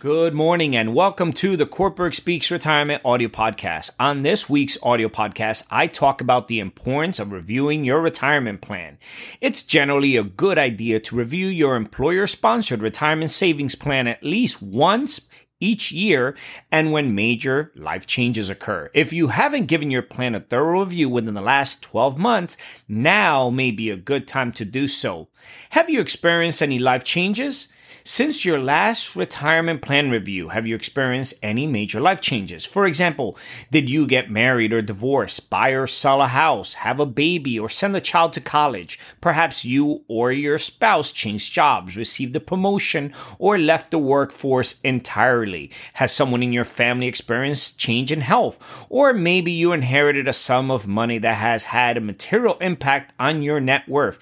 Good morning and welcome to the Kortberg Speaks Retirement audio podcast. On this week's audio podcast, I talk about the importance of reviewing your retirement plan. It's generally a good idea to review your employer sponsored retirement savings plan at least once each year and when major life changes occur. If you haven't given your plan a thorough review within the last 12 months, now may be a good time to do so. Have you experienced any life changes? Since your last retirement plan review, have you experienced any major life changes? For example, did you get married or divorced, buy or sell a house, have a baby, or send a child to college? Perhaps you or your spouse changed jobs, received a promotion, or left the workforce entirely. Has someone in your family experienced change in health? Or maybe you inherited a sum of money that has had a material impact on your net worth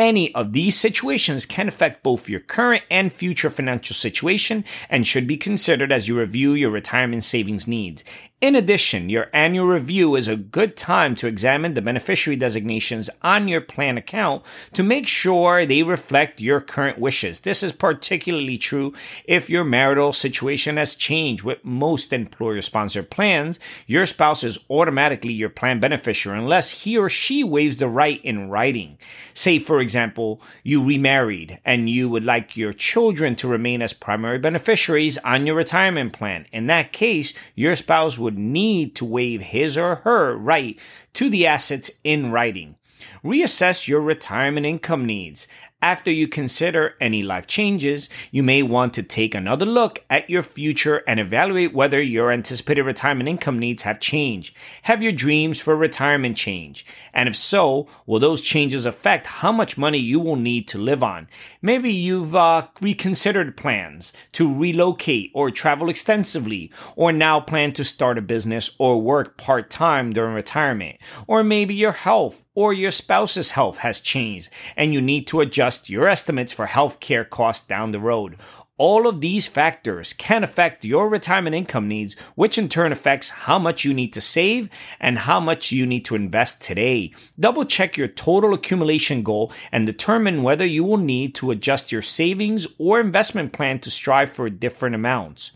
any of these situations can affect both your current and future financial situation and should be considered as you review your retirement savings needs. In addition, your annual review is a good time to examine the beneficiary designations on your plan account to make sure they reflect your current wishes. This is particularly true if your marital situation has changed. With most employer sponsored plans, your spouse is automatically your plan beneficiary unless he or she waives the right in writing. Say, for example, you remarried and you would like your children to remain as primary beneficiaries on your retirement plan. In that case, your spouse would would need to waive his or her right to the assets in writing. Reassess your retirement income needs. After you consider any life changes, you may want to take another look at your future and evaluate whether your anticipated retirement income needs have changed. Have your dreams for retirement changed? And if so, will those changes affect how much money you will need to live on? Maybe you've uh, reconsidered plans to relocate or travel extensively, or now plan to start a business or work part time during retirement. Or maybe your health or your spouse's health has changed and you need to adjust your estimates for healthcare costs down the road. All of these factors can affect your retirement income needs, which in turn affects how much you need to save and how much you need to invest today. Double check your total accumulation goal and determine whether you will need to adjust your savings or investment plan to strive for different amounts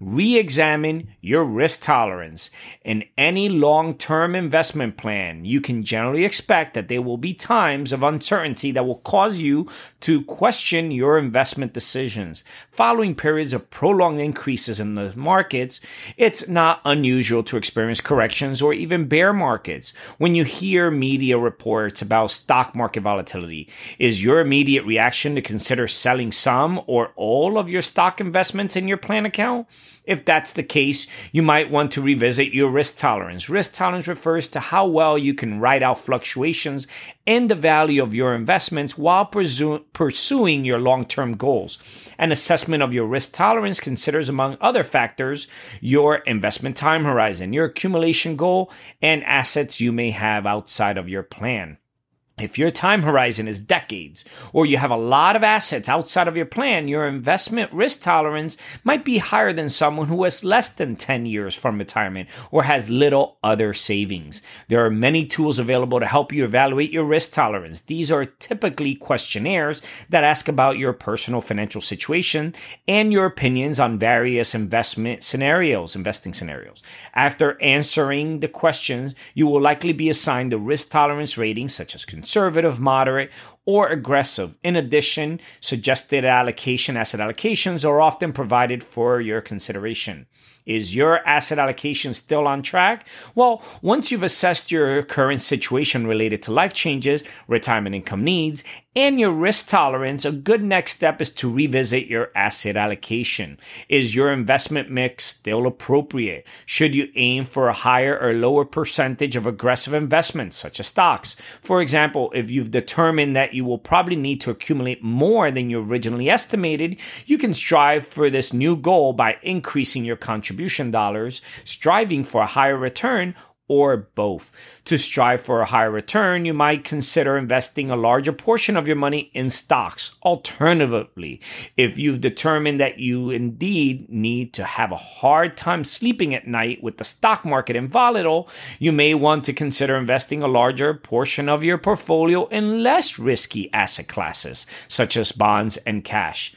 re-examine your risk tolerance. In any long-term investment plan, you can generally expect that there will be times of uncertainty that will cause you to question your investment decisions. Following periods of prolonged increases in the markets, it's not unusual to experience corrections or even bear markets. When you hear media reports about stock market volatility, is your immediate reaction to consider selling some or all of your stock investments in your plan account? If that's the case, you might want to revisit your risk tolerance. Risk tolerance refers to how well you can ride out fluctuations in the value of your investments while pursuing your long term goals. An assessment of your risk tolerance considers, among other factors, your investment time horizon, your accumulation goal, and assets you may have outside of your plan. If your time horizon is decades, or you have a lot of assets outside of your plan, your investment risk tolerance might be higher than someone who has less than 10 years from retirement or has little other savings. There are many tools available to help you evaluate your risk tolerance. These are typically questionnaires that ask about your personal financial situation and your opinions on various investment scenarios, investing scenarios. After answering the questions, you will likely be assigned a risk tolerance rating such as conservative, moderate, or aggressive. In addition, suggested allocation asset allocations are often provided for your consideration. Is your asset allocation still on track? Well, once you've assessed your current situation related to life changes, retirement income needs, and your risk tolerance, a good next step is to revisit your asset allocation. Is your investment mix still appropriate? Should you aim for a higher or lower percentage of aggressive investments, such as stocks? For example, if you've determined that you will probably need to accumulate more than you originally estimated, you can strive for this new goal by increasing your contribution dollars, striving for a higher return, or both. To strive for a higher return, you might consider investing a larger portion of your money in stocks. Alternatively, if you've determined that you indeed need to have a hard time sleeping at night with the stock market and volatile, you may want to consider investing a larger portion of your portfolio in less risky asset classes, such as bonds and cash.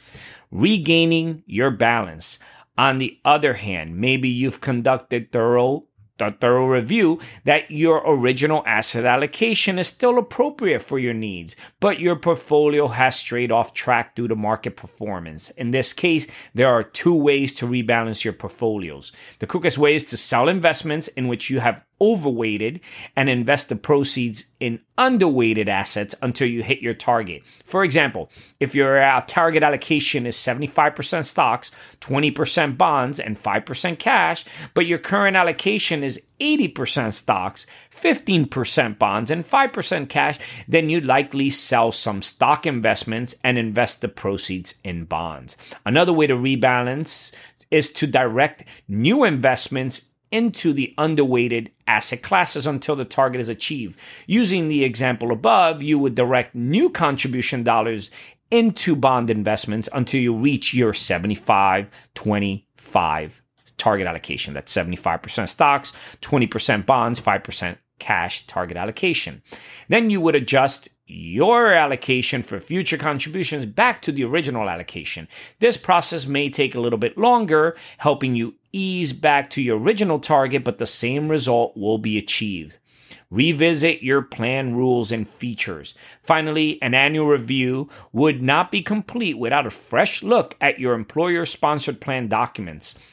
Regaining your balance. On the other hand, maybe you've conducted thorough a thorough review that your original asset allocation is still appropriate for your needs, but your portfolio has strayed off track due to market performance. In this case, there are two ways to rebalance your portfolios. The quickest way is to sell investments in which you have overweighted and invest the proceeds in underweighted assets until you hit your target. For example, if your uh, target allocation is 75% stocks, 20% bonds, and 5% cash, but your current allocation is 80% stocks, 15% bonds, and 5% cash, then you'd likely sell some stock investments and invest the proceeds in bonds. Another way to rebalance is to direct new investments into the underweighted asset classes until the target is achieved. Using the example above, you would direct new contribution dollars into bond investments until you reach your 75 25 target allocation. That's 75% stocks, 20% bonds, 5% cash target allocation. Then you would adjust your allocation for future contributions back to the original allocation. This process may take a little bit longer, helping you ease back to your original target, but the same result will be achieved. Revisit your plan rules and features. Finally, an annual review would not be complete without a fresh look at your employer sponsored plan documents.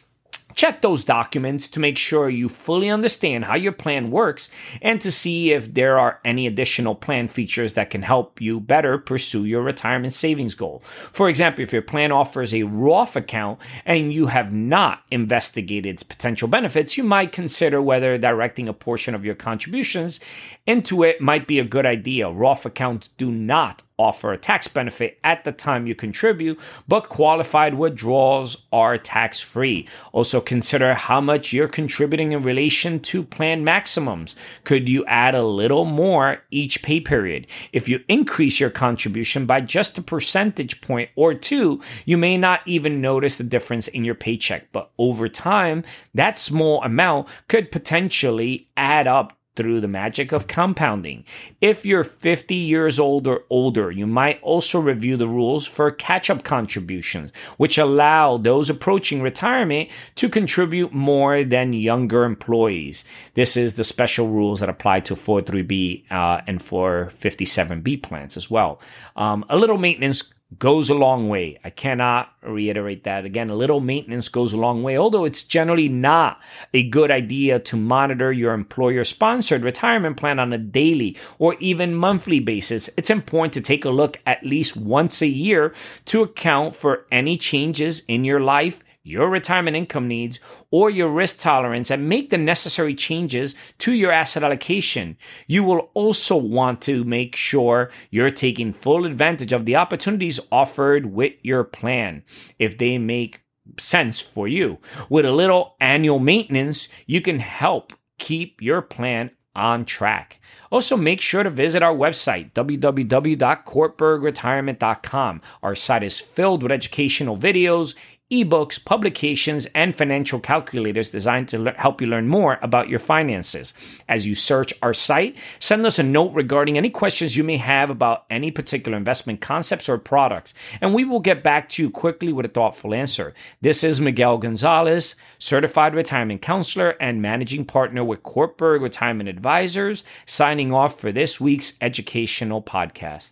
Check those documents to make sure you fully understand how your plan works and to see if there are any additional plan features that can help you better pursue your retirement savings goal. For example, if your plan offers a Roth account and you have not investigated its potential benefits, you might consider whether directing a portion of your contributions into it might be a good idea. Roth accounts do not offer a tax benefit at the time you contribute, but qualified withdrawals are tax free. Also, consider how much you're contributing in relation to plan maximums. Could you add a little more each pay period? If you increase your contribution by just a percentage point or two, you may not even notice the difference in your paycheck, but over time, that small amount could potentially add up through the magic of compounding. If you're 50 years old or older, you might also review the rules for catch up contributions, which allow those approaching retirement to contribute more than younger employees. This is the special rules that apply to 43B uh, and 457B plans as well. Um, a little maintenance goes a long way. I cannot reiterate that again. A little maintenance goes a long way, although it's generally not a good idea to monitor your employer sponsored retirement plan on a daily or even monthly basis. It's important to take a look at least once a year to account for any changes in your life your retirement income needs, or your risk tolerance and make the necessary changes to your asset allocation. You will also want to make sure you're taking full advantage of the opportunities offered with your plan if they make sense for you. With a little annual maintenance, you can help keep your plan on track. Also, make sure to visit our website, www.kortbergretirement.com. Our site is filled with educational videos, ebooks, publications, and financial calculators designed to le- help you learn more about your finances. As you search our site, send us a note regarding any questions you may have about any particular investment concepts or products, and we will get back to you quickly with a thoughtful answer. This is Miguel Gonzalez, certified retirement counselor and managing partner with Kortberg Retirement Advisors, signing off for this week's educational podcast.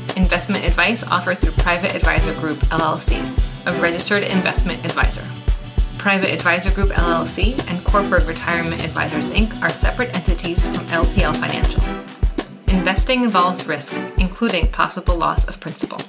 Investment advice offered through Private Advisor Group LLC a registered investment advisor. Private Advisor Group LLC and Kortberg Retirement Advisors Inc. are separate entities from LPL Financial. Investing involves risk, including possible loss of principal.